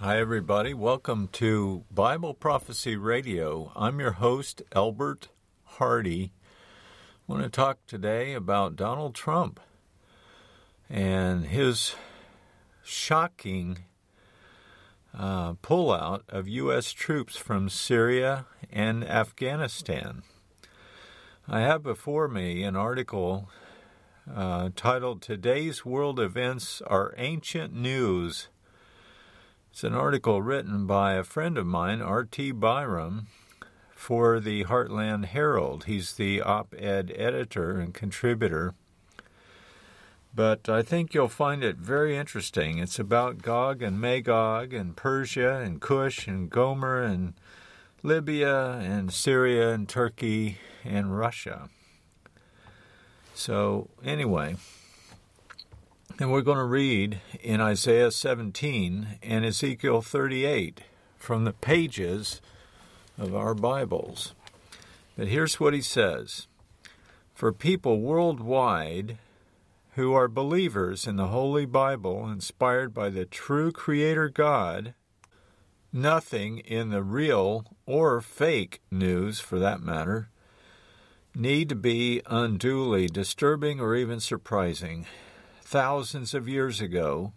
Hi, everybody. Welcome to Bible Prophecy Radio. I'm your host, Albert Hardy. I want to talk today about Donald Trump and his shocking uh, pullout of U.S. troops from Syria and Afghanistan. I have before me an article uh, titled Today's World Events Are Ancient News. It's an article written by a friend of mine, R.T. Byram, for the Heartland Herald. He's the op ed editor and contributor. But I think you'll find it very interesting. It's about Gog and Magog and Persia and Cush and Gomer and Libya and Syria and Turkey and Russia. So, anyway, and we're going to read in Isaiah 17 and Ezekiel 38 from the pages of our Bibles. But here's what he says For people worldwide who are believers in the Holy Bible, inspired by the true Creator God, nothing in the real or fake news, for that matter, need to be unduly disturbing or even surprising. Thousands of years ago,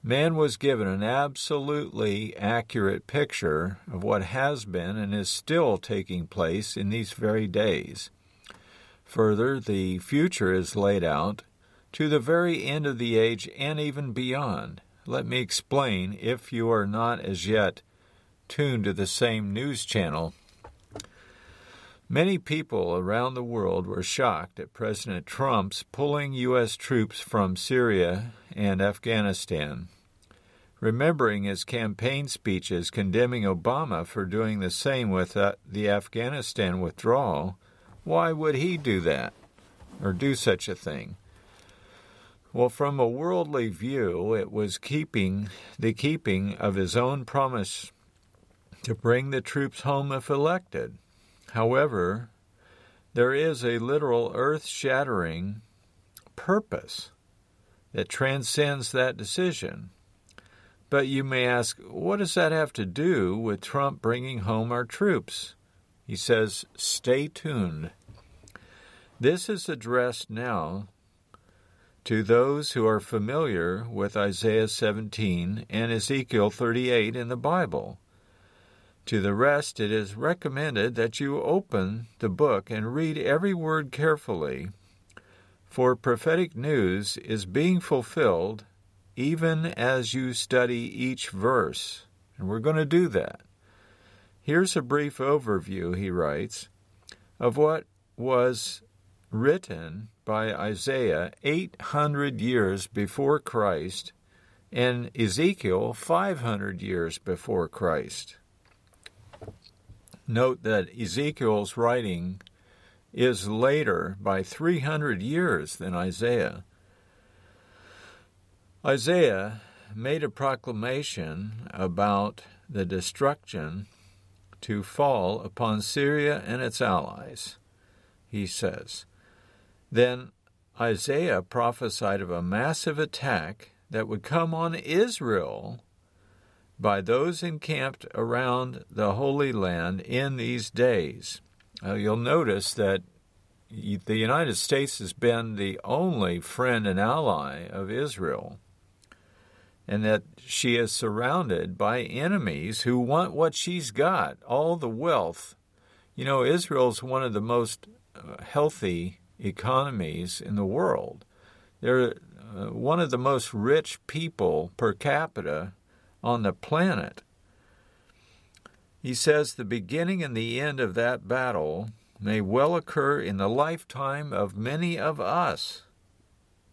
man was given an absolutely accurate picture of what has been and is still taking place in these very days. Further, the future is laid out to the very end of the age and even beyond. Let me explain if you are not as yet tuned to the same news channel Many people around the world were shocked at President Trump's pulling U.S. troops from Syria and Afghanistan. Remembering his campaign speeches condemning Obama for doing the same with uh, the Afghanistan withdrawal, why would he do that or do such a thing? Well, from a worldly view, it was keeping the keeping of his own promise to bring the troops home if elected. However, there is a literal earth shattering purpose that transcends that decision. But you may ask, what does that have to do with Trump bringing home our troops? He says, stay tuned. This is addressed now to those who are familiar with Isaiah 17 and Ezekiel 38 in the Bible. To the rest, it is recommended that you open the book and read every word carefully, for prophetic news is being fulfilled even as you study each verse. And we're going to do that. Here's a brief overview, he writes, of what was written by Isaiah 800 years before Christ and Ezekiel 500 years before Christ. Note that Ezekiel's writing is later by 300 years than Isaiah. Isaiah made a proclamation about the destruction to fall upon Syria and its allies. He says, Then Isaiah prophesied of a massive attack that would come on Israel by those encamped around the Holy Land in these days. Uh, you'll notice that the United States has been the only friend and ally of Israel, and that she is surrounded by enemies who want what she's got all the wealth. You know, Israel's one of the most uh, healthy economies in the world. They're uh, one of the most rich people per capita on the planet. He says the beginning and the end of that battle may well occur in the lifetime of many of us.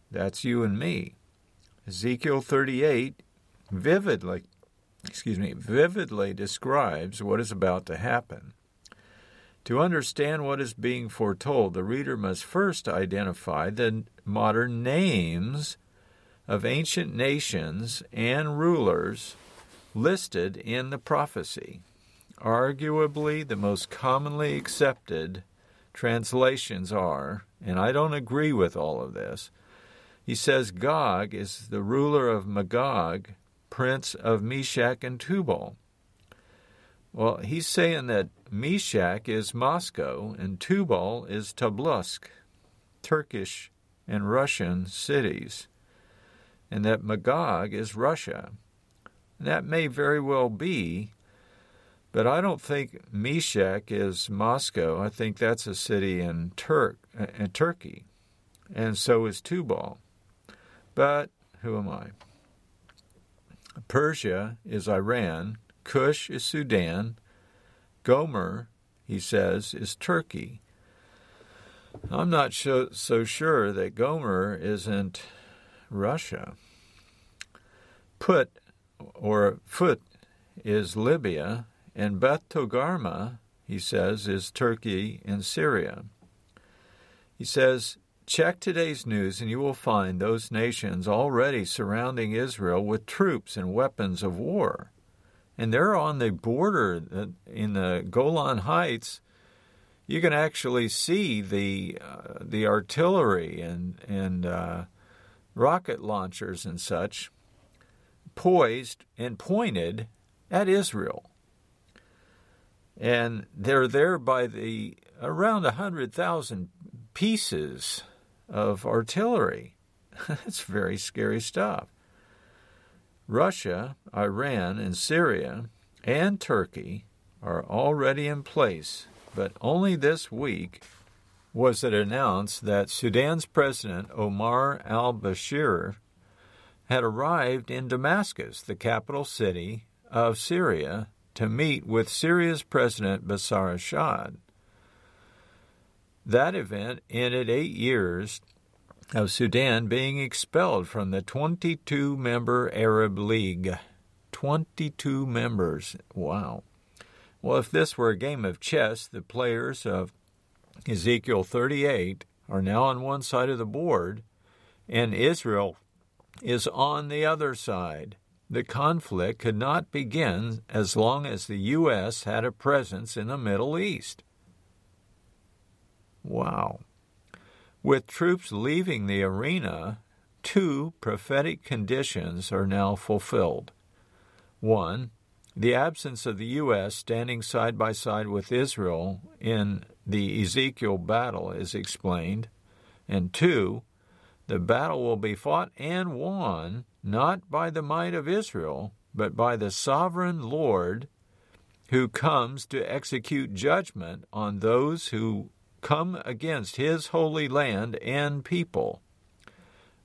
That's you and me. Ezekiel 38 vividly excuse me, vividly describes what is about to happen. To understand what is being foretold, the reader must first identify the modern names of ancient nations and rulers listed in the prophecy. Arguably, the most commonly accepted translations are, and I don't agree with all of this, he says Gog is the ruler of Magog, prince of Meshech and Tubal. Well, he's saying that Meshech is Moscow and Tubal is Tobolsk, Turkish and Russian cities, and that Magog is Russia. That may very well be, but I don't think Meshech is Moscow. I think that's a city in Turk in Turkey, and so is Tubal. But who am I? Persia is Iran, Cush is Sudan, Gomer, he says, is Turkey. I'm not so sure that Gomer isn't Russia. Put or Phut is Libya, and Beth Togarmah, he says, is Turkey and Syria. He says, Check today's news and you will find those nations already surrounding Israel with troops and weapons of war. And they're on the border in the Golan Heights. You can actually see the uh, the artillery and and uh, rocket launchers and such poised and pointed at Israel. And they're there by the around a hundred thousand pieces of artillery. That's very scary stuff. Russia, Iran, and Syria and Turkey are already in place, but only this week was it announced that Sudan's President Omar al Bashir had arrived in Damascus, the capital city of Syria, to meet with Syria's President Bashar Assad. That event ended eight years of Sudan being expelled from the 22 member Arab League. 22 members. Wow. Well, if this were a game of chess, the players of Ezekiel 38 are now on one side of the board, and Israel is on the other side. The conflict could not begin as long as the U.S. had a presence in the Middle East. Wow. With troops leaving the arena, two prophetic conditions are now fulfilled. One, the absence of the U.S. standing side by side with Israel in the Ezekiel battle is explained. And two, the battle will be fought and won not by the might of Israel, but by the sovereign Lord who comes to execute judgment on those who come against his holy land and people.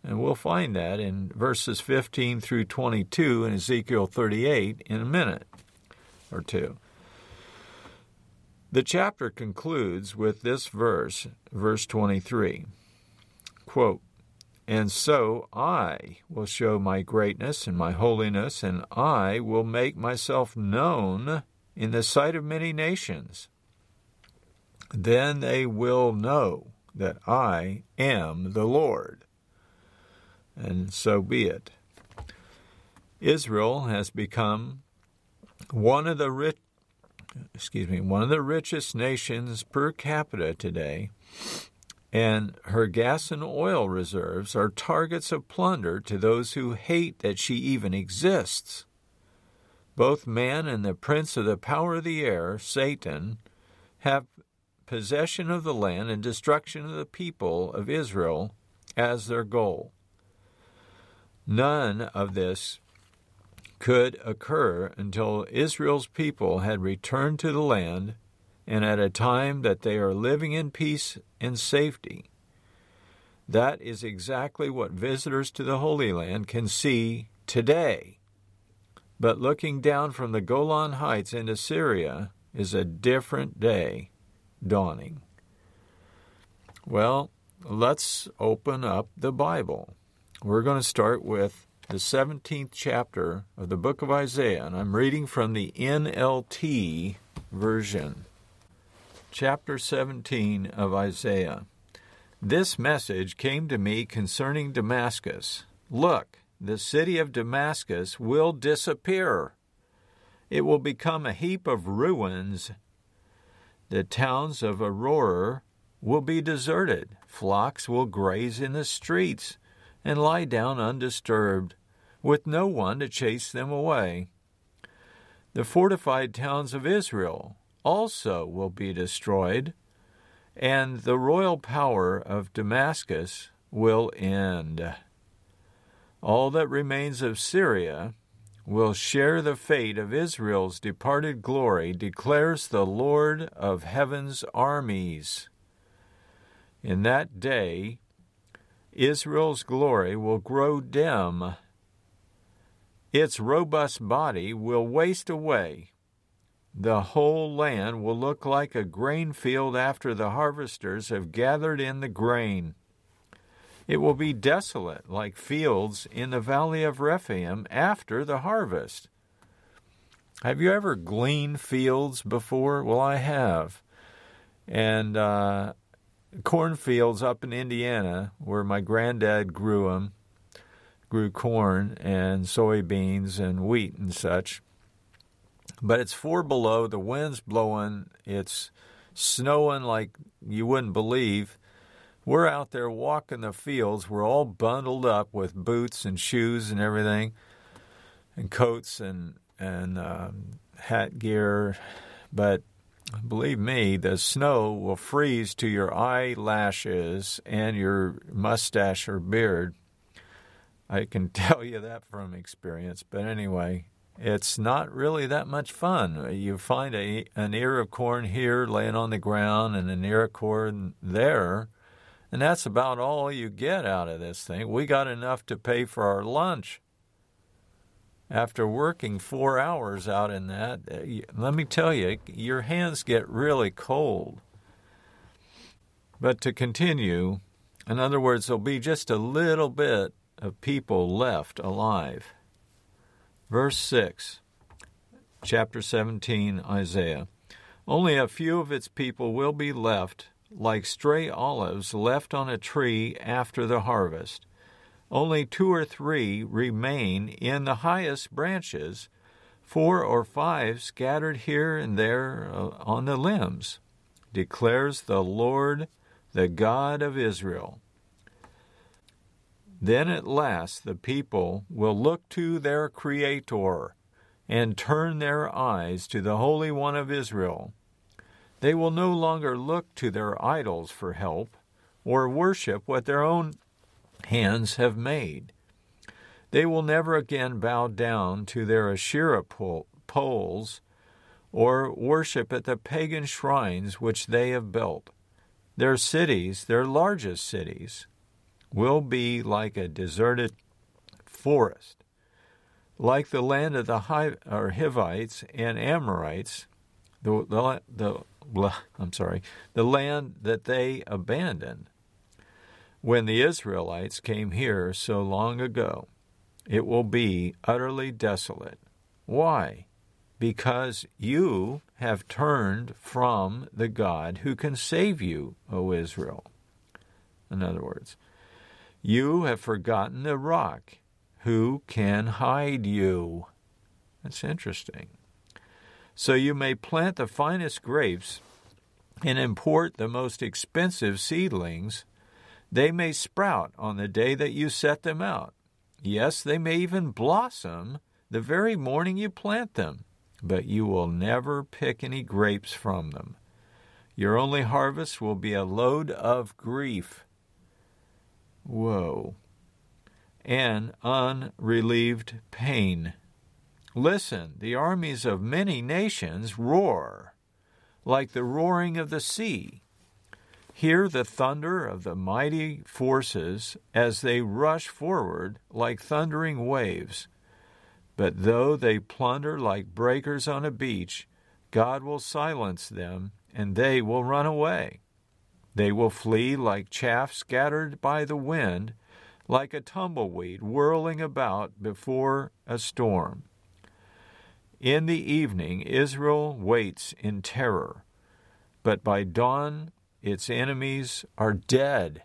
And we'll find that in verses 15 through 22 in Ezekiel 38 in a minute or two. The chapter concludes with this verse, verse 23. Quote, and so I will show my greatness and my holiness, and I will make myself known in the sight of many nations. Then they will know that I am the Lord. And so be it. Israel has become one of the rich excuse me, one of the richest nations per capita today, and her gas and oil reserves are targets of plunder to those who hate that she even exists. Both man and the prince of the power of the air, Satan, have possession of the land and destruction of the people of Israel as their goal. None of this could occur until Israel's people had returned to the land and at a time that they are living in peace and safety. That is exactly what visitors to the Holy Land can see today. But looking down from the Golan Heights into Syria is a different day dawning. Well, let's open up the Bible. We're going to start with the 17th chapter of the book of Isaiah, and I'm reading from the NLT version. Chapter 17 of Isaiah. This message came to me concerning Damascus. Look, the city of Damascus will disappear. It will become a heap of ruins the towns of Aroer will be deserted. Flocks will graze in the streets and lie down undisturbed. with no one to chase them away. The fortified towns of Israel also will be destroyed, and the royal power of Damascus will end. All that remains of Syria will share the fate of Israel's departed glory, declares the Lord of heaven's armies. In that day, Israel's glory will grow dim. Its robust body will waste away. The whole land will look like a grain field after the harvesters have gathered in the grain. It will be desolate, like fields in the valley of Rephaim after the harvest. Have you ever gleaned fields before? Well, I have. And uh, cornfields up in Indiana, where my granddad grew them, grew corn and soybeans and wheat and such. But it's four below, the wind's blowing, it's snowing like you wouldn't believe we're out there walking the fields. We're all bundled up with boots and shoes and everything, and coats and and um, hat gear. But believe me, the snow will freeze to your eyelashes and your mustache or beard. I can tell you that from experience. But anyway, it's not really that much fun. You find a, an ear of corn here laying on the ground and an ear of corn there and that's about all you get out of this thing. We got enough to pay for our lunch. After working four hours out in that, uh, let me tell you, your hands get really cold. But to continue, in other words, there'll be just a little bit of people left alive. Verse 6, chapter 17, Isaiah. Only a few of its people will be left like stray olives left on a tree after the harvest. Only two or three remain in the highest branches, four or five scattered here and there uh, on the limbs, declares the Lord, the God of Israel. Then at last the people will look to their Creator and turn their eyes to the Holy One of Israel they will no longer look to their idols for help or worship what their own hands have made. They will never again bow down to their Asherah poles or worship at the pagan shrines which they have built. Their cities, their largest cities, will be like a deserted forest. Like the land of the Hivites and Amorites, the, the, the I'm sorry, the land that they abandoned when the Israelites came here so long ago. It will be utterly desolate. Why? Because you have turned from the God who can save you, O Israel. In other words, you have forgotten the rock who can hide you. That's interesting. So you may plant the finest grapes and import the most expensive seedlings. They may sprout on the day that you set them out. Yes, they may even blossom the very morning you plant them, but you will never pick any grapes from them. Your only harvest will be a load of grief. Woe. And unrelieved pain. Listen, the armies of many nations roar like the roaring of the sea. Hear the thunder of the mighty forces as they rush forward like thundering waves. But though they plunder like breakers on a beach, God will silence them, and they will run away. They will flee like chaff scattered by the wind, like a tumbleweed whirling about before a storm. In the evening, Israel waits in terror, but by dawn, its enemies are dead.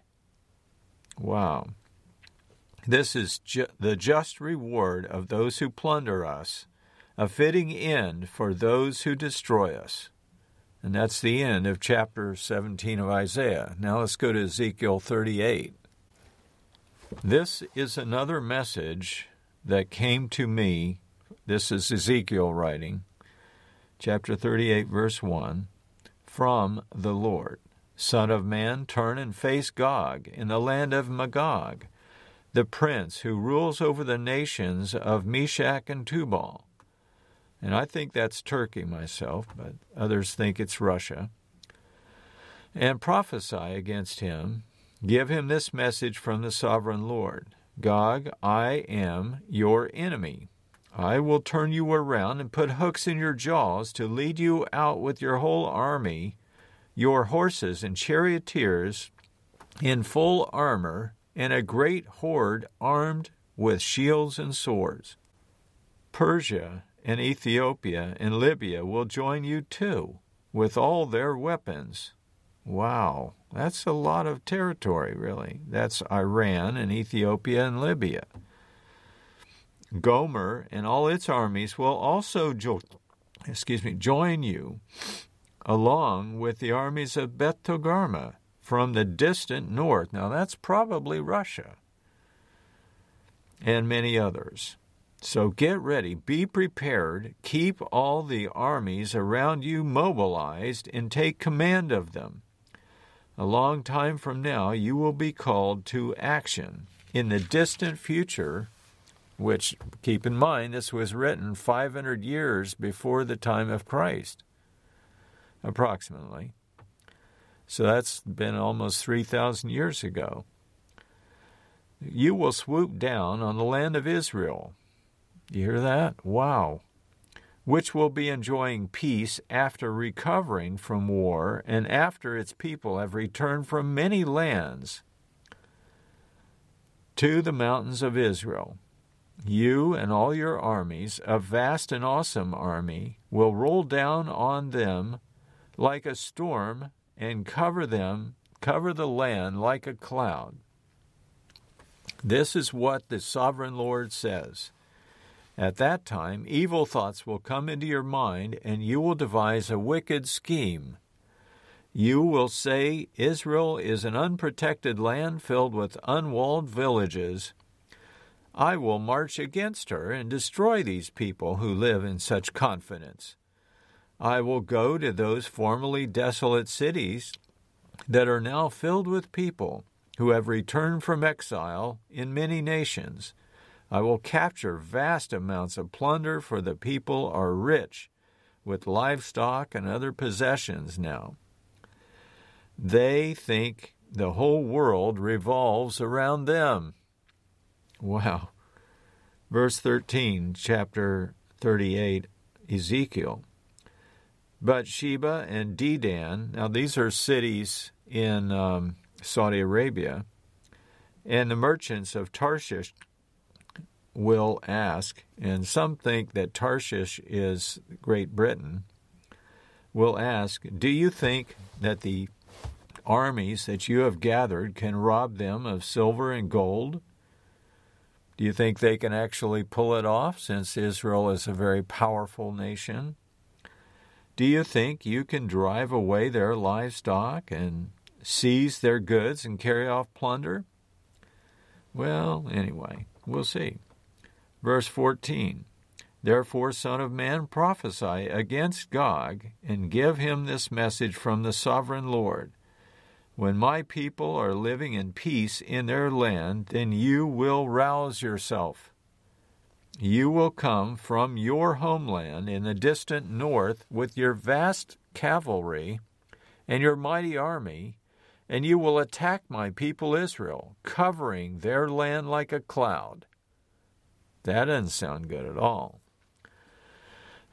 Wow. This is ju- the just reward of those who plunder us, a fitting end for those who destroy us. And that's the end of chapter 17 of Isaiah. Now let's go to Ezekiel 38. This is another message that came to me. This is Ezekiel writing, chapter 38, verse 1 from the Lord. Son of man, turn and face Gog in the land of Magog, the prince who rules over the nations of Meshech and Tubal. And I think that's Turkey myself, but others think it's Russia. And prophesy against him. Give him this message from the sovereign Lord Gog, I am your enemy. I will turn you around and put hooks in your jaws to lead you out with your whole army, your horses and charioteers in full armor, and a great horde armed with shields and swords. Persia and Ethiopia and Libya will join you too, with all their weapons. Wow, that's a lot of territory, really. That's Iran and Ethiopia and Libya. Gomer and all its armies will also jo- excuse me, join you, along with the armies of Beth Togarmah from the distant north. Now that's probably Russia and many others. So get ready, be prepared, keep all the armies around you mobilized, and take command of them. A long time from now, you will be called to action. In the distant future, which, keep in mind, this was written 500 years before the time of Christ, approximately. So that's been almost 3,000 years ago. You will swoop down on the land of Israel you hear that? Wow. Which will be enjoying peace after recovering from war and after its people have returned from many lands to the mountains of Israel. You and all your armies, a vast and awesome army, will roll down on them like a storm and cover them, cover the land like a cloud. This is what the sovereign Lord says. At that time, evil thoughts will come into your mind, and you will devise a wicked scheme. You will say, Israel is an unprotected land filled with unwalled villages. I will march against her and destroy these people who live in such confidence. I will go to those formerly desolate cities that are now filled with people who have returned from exile in many nations I will capture vast amounts of plunder, for the people are rich with livestock and other possessions now. They think the whole world revolves around them. Wow. Verse 13, chapter 38, Ezekiel. But Sheba and Dedan, now these are cities in um, Saudi Arabia, and the merchants of Tarshish will ask, and some think that Tarshish is Great Britain, will ask, Do you think that the armies that you have gathered can rob them of silver and gold? Do you think they can actually pull it off since Israel is a very powerful nation? Do you think you can drive away their livestock and seize their goods and carry off plunder? Well, anyway, we'll see. Verse 14 Therefore, Son of Man, prophesy against Gog, and give him this message from the sovereign Lord. When my people are living in peace in their land, then you will rouse yourself. You will come from your homeland in the distant north with your vast cavalry and your mighty army, and you will attack my people Israel, covering their land like a cloud. That doesn't sound good at all.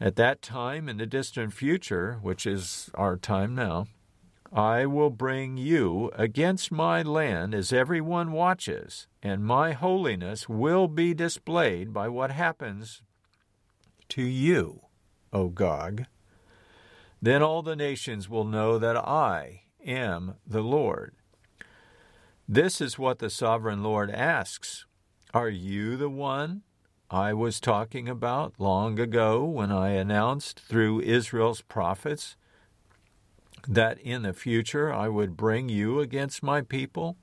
At that time in the distant future, which is our time now, I will bring you against my land as everyone watches, and my holiness will be displayed by what happens to you, O Gog. Then all the nations will know that I am the Lord. This is what the sovereign Lord asks Are you the one I was talking about long ago when I announced through Israel's prophets that in the future I would bring you against my people?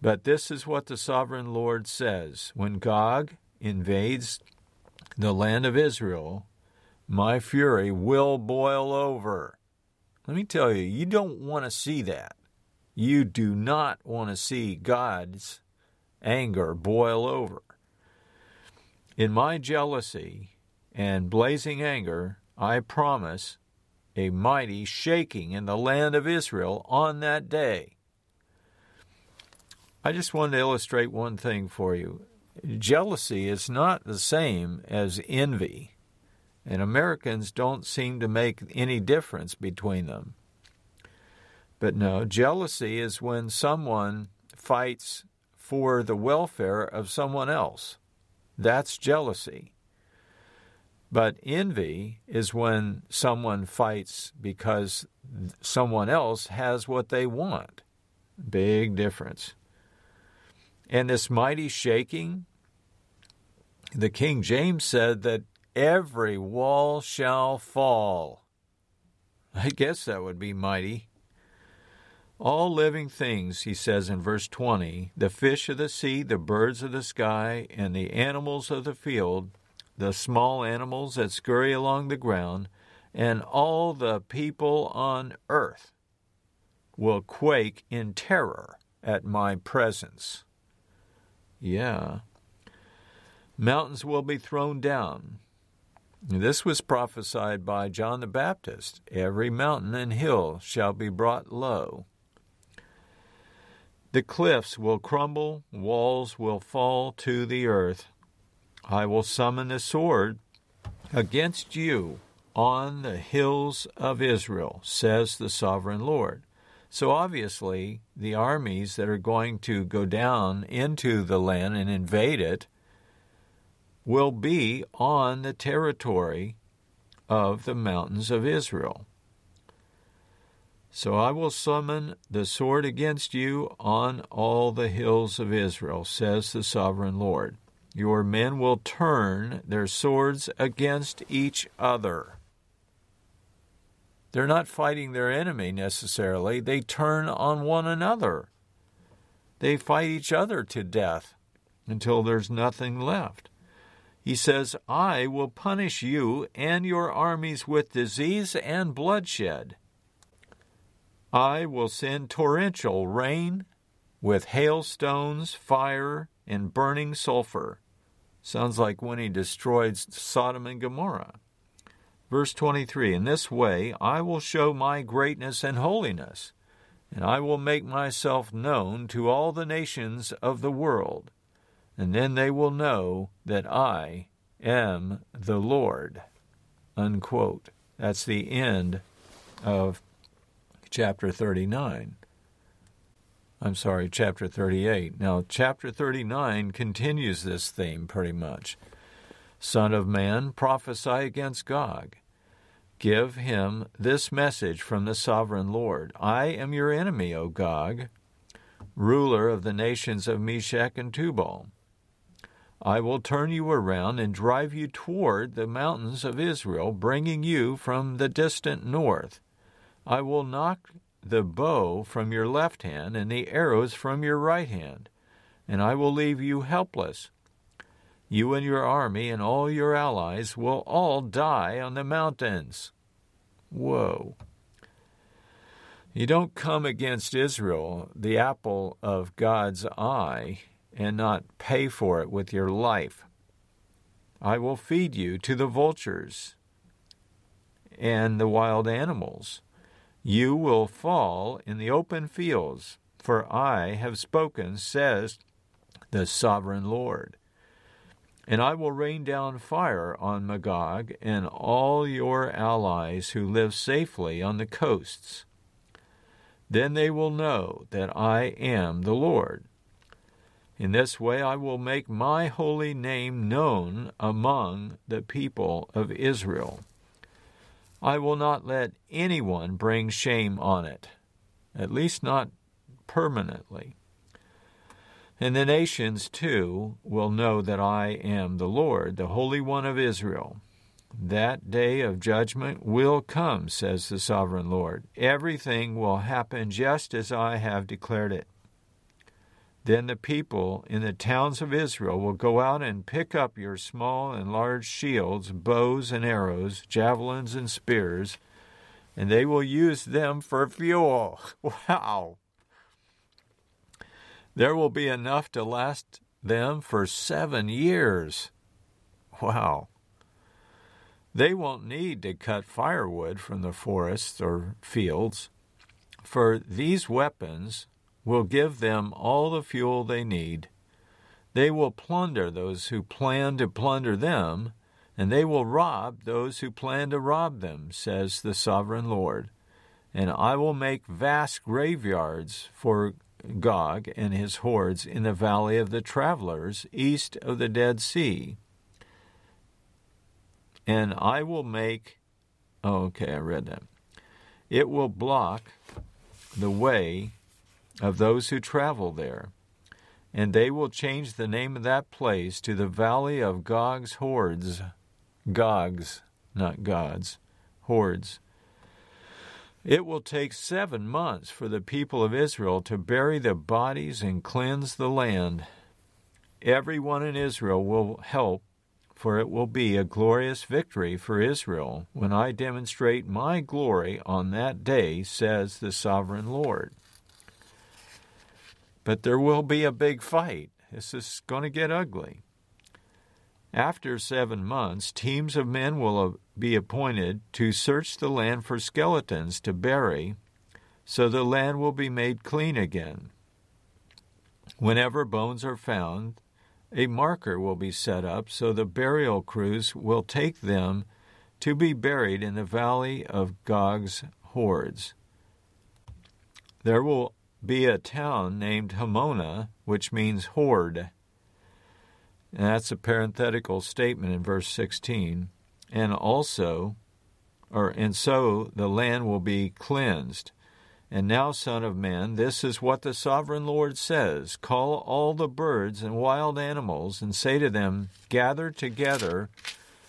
But this is what the sovereign Lord says When Gog invades the land of Israel, my fury will boil over. Let me tell you, you don't want to see that. You do not want to see God's anger boil over. In my jealousy and blazing anger, I promise a mighty shaking in the land of Israel on that day. I just wanted to illustrate one thing for you. Jealousy is not the same as envy, and Americans don't seem to make any difference between them. But no, jealousy is when someone fights for the welfare of someone else. That's jealousy. But envy is when someone fights because someone else has what they want. Big difference. And this mighty shaking, the King James said that every wall shall fall. I guess that would be mighty. All living things, he says in verse 20, the fish of the sea, the birds of the sky, and the animals of the field, the small animals that scurry along the ground, and all the people on earth will quake in terror at my presence. Yeah. Mountains will be thrown down. This was prophesied by John the Baptist. Every mountain and hill shall be brought low. The cliffs will crumble, walls will fall to the earth. I will summon the sword against you on the hills of Israel, says the sovereign Lord. So obviously, the armies that are going to go down into the land and invade it will be on the territory of the mountains of Israel. So I will summon the sword against you on all the hills of Israel, says the sovereign Lord. Your men will turn their swords against each other. They're not fighting their enemy necessarily, they turn on one another. They fight each other to death until there's nothing left. He says, I will punish you and your armies with disease and bloodshed. I will send torrential rain with hailstones, fire, and burning sulfur. Sounds like when he destroyed Sodom and Gomorrah. Verse 23 In this way I will show my greatness and holiness, and I will make myself known to all the nations of the world, and then they will know that I am the Lord. Unquote. That's the end of chapter 39. I'm sorry, chapter 38. Now, chapter 39 continues this theme pretty much. Son of man, prophesy against Gog. Give him this message from the sovereign Lord I am your enemy, O Gog, ruler of the nations of Meshech and Tubal. I will turn you around and drive you toward the mountains of Israel, bringing you from the distant north. I will knock the bow from your left hand and the arrows from your right hand, and I will leave you helpless. You and your army and all your allies will all die on the mountains. Whoa. You don't come against Israel, the apple of God's eye, and not pay for it with your life. I will feed you to the vultures and the wild animals. You will fall in the open fields, for I have spoken, says the sovereign Lord. And I will rain down fire on Magog and all your allies who live safely on the coasts. Then they will know that I am the Lord. In this way I will make my holy name known among the people of Israel. I will not let anyone bring shame on it, at least not permanently. And the nations, too, will know that I am the Lord, the Holy One of Israel. That day of judgment will come, says the sovereign Lord. Everything will happen just as I have declared it. Then the people in the towns of Israel will go out and pick up your small and large shields, bows and arrows, javelins and spears, and they will use them for fuel. Wow! There will be enough to last them for seven years. Wow. They won't need to cut firewood from the forests or fields, for these weapons will give them all the fuel they need. They will plunder those who plan to plunder them, and they will rob those who plan to rob them, says the sovereign Lord. And I will make vast graveyards for Gog and his hordes in the valley of the travelers east of the Dead Sea. And I will make, oh, okay, I read that. It will block the way of those who travel there, and they will change the name of that place to the Valley of Gog's Hordes. Gog's, not God's, hordes. It will take seven months for the people of Israel to bury the bodies and cleanse the land. Everyone in Israel will help, for it will be a glorious victory for Israel when I demonstrate my glory on that day, says the sovereign Lord. But there will be a big fight. This is going to get ugly. After seven months, teams of men will be appointed to search the land for skeletons to bury, so the land will be made clean again. Whenever bones are found, a marker will be set up so the burial crews will take them to be buried in the valley of Gog's hordes. There will be a town named Hamonah, which means horde. And that's a parenthetical statement in verse 16. And also, or and so the land will be cleansed. And now, Son of Man, this is what the sovereign Lord says Call all the birds and wild animals, and say to them, Gather together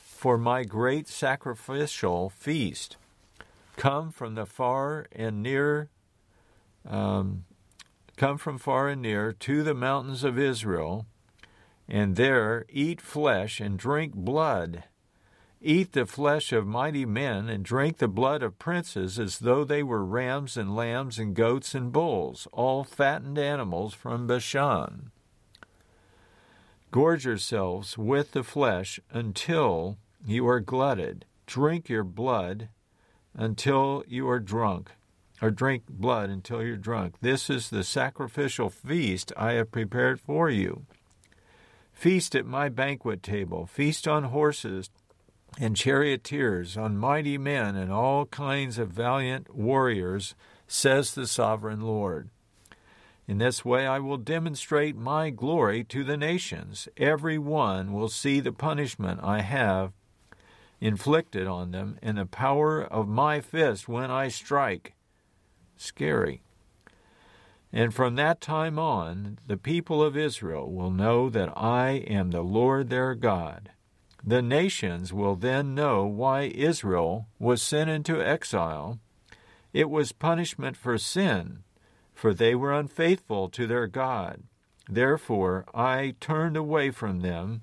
for my great sacrificial feast. Come from the far and near um, come from far and near to the mountains of Israel, and there eat flesh and drink blood. Eat the flesh of mighty men and drink the blood of princes as though they were rams and lambs and goats and bulls, all fattened animals from Bashan. Gorge yourselves with the flesh until you are glutted. Drink your blood until you are drunk or drink blood until you're drunk. This is the sacrificial feast I have prepared for you. Feast at my banquet table, feast on horses and charioteers, on mighty men and all kinds of valiant warriors, says the sovereign Lord. In this way I will demonstrate my glory to the nations. Every one will see the punishment I have inflicted on them and the power of my fist when I strike scary. And from that time on, the people of Israel will know that I am the Lord their God. The nations will then know why Israel was sent into exile. It was punishment for sin, for they were unfaithful to their God. Therefore, I turned away from them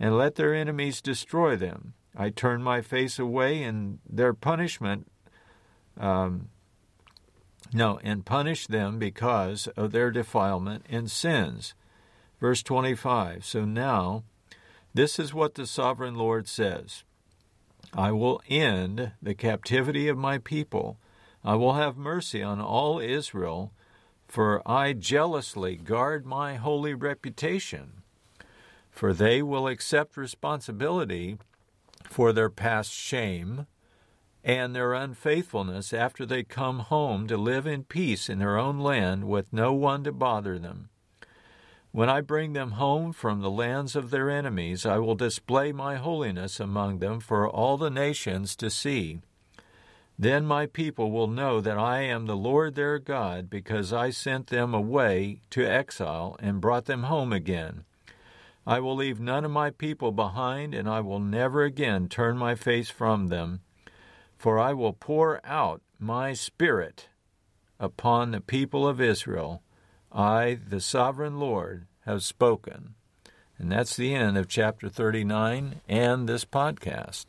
and let their enemies destroy them. I turned my face away, and their punishment um, no, and punish them because of their defilement and sins. Verse 25 So now, this is what the sovereign Lord says I will end the captivity of my people. I will have mercy on all Israel, for I jealously guard my holy reputation. For they will accept responsibility for their past shame and their unfaithfulness after they come home to live in peace in their own land with no one to bother them. When I bring them home from the lands of their enemies, I will display my holiness among them for all the nations to see. Then my people will know that I am the Lord their God, because I sent them away to exile and brought them home again. I will leave none of my people behind, and I will never again turn my face from them for I will pour out my spirit upon the people of Israel I, the sovereign Lord, have spoken. And that's the end of chapter 39 and this podcast.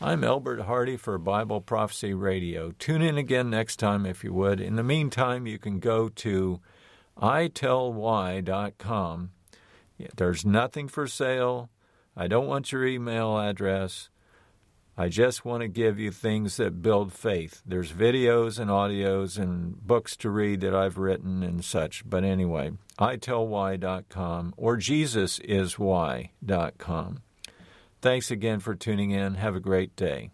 I'm Elbert Hardy for Bible Prophecy Radio. Tune in again next time if you would. In the meantime, you can go to itellwhy.com. There's nothing for sale. I don't want your email address. I just want to give you things that build faith. There's videos and audios and books to read that I've written and such. But anyway, itellwhy.com or jesusiswhy.com. Thanks again for tuning in. Have a great day.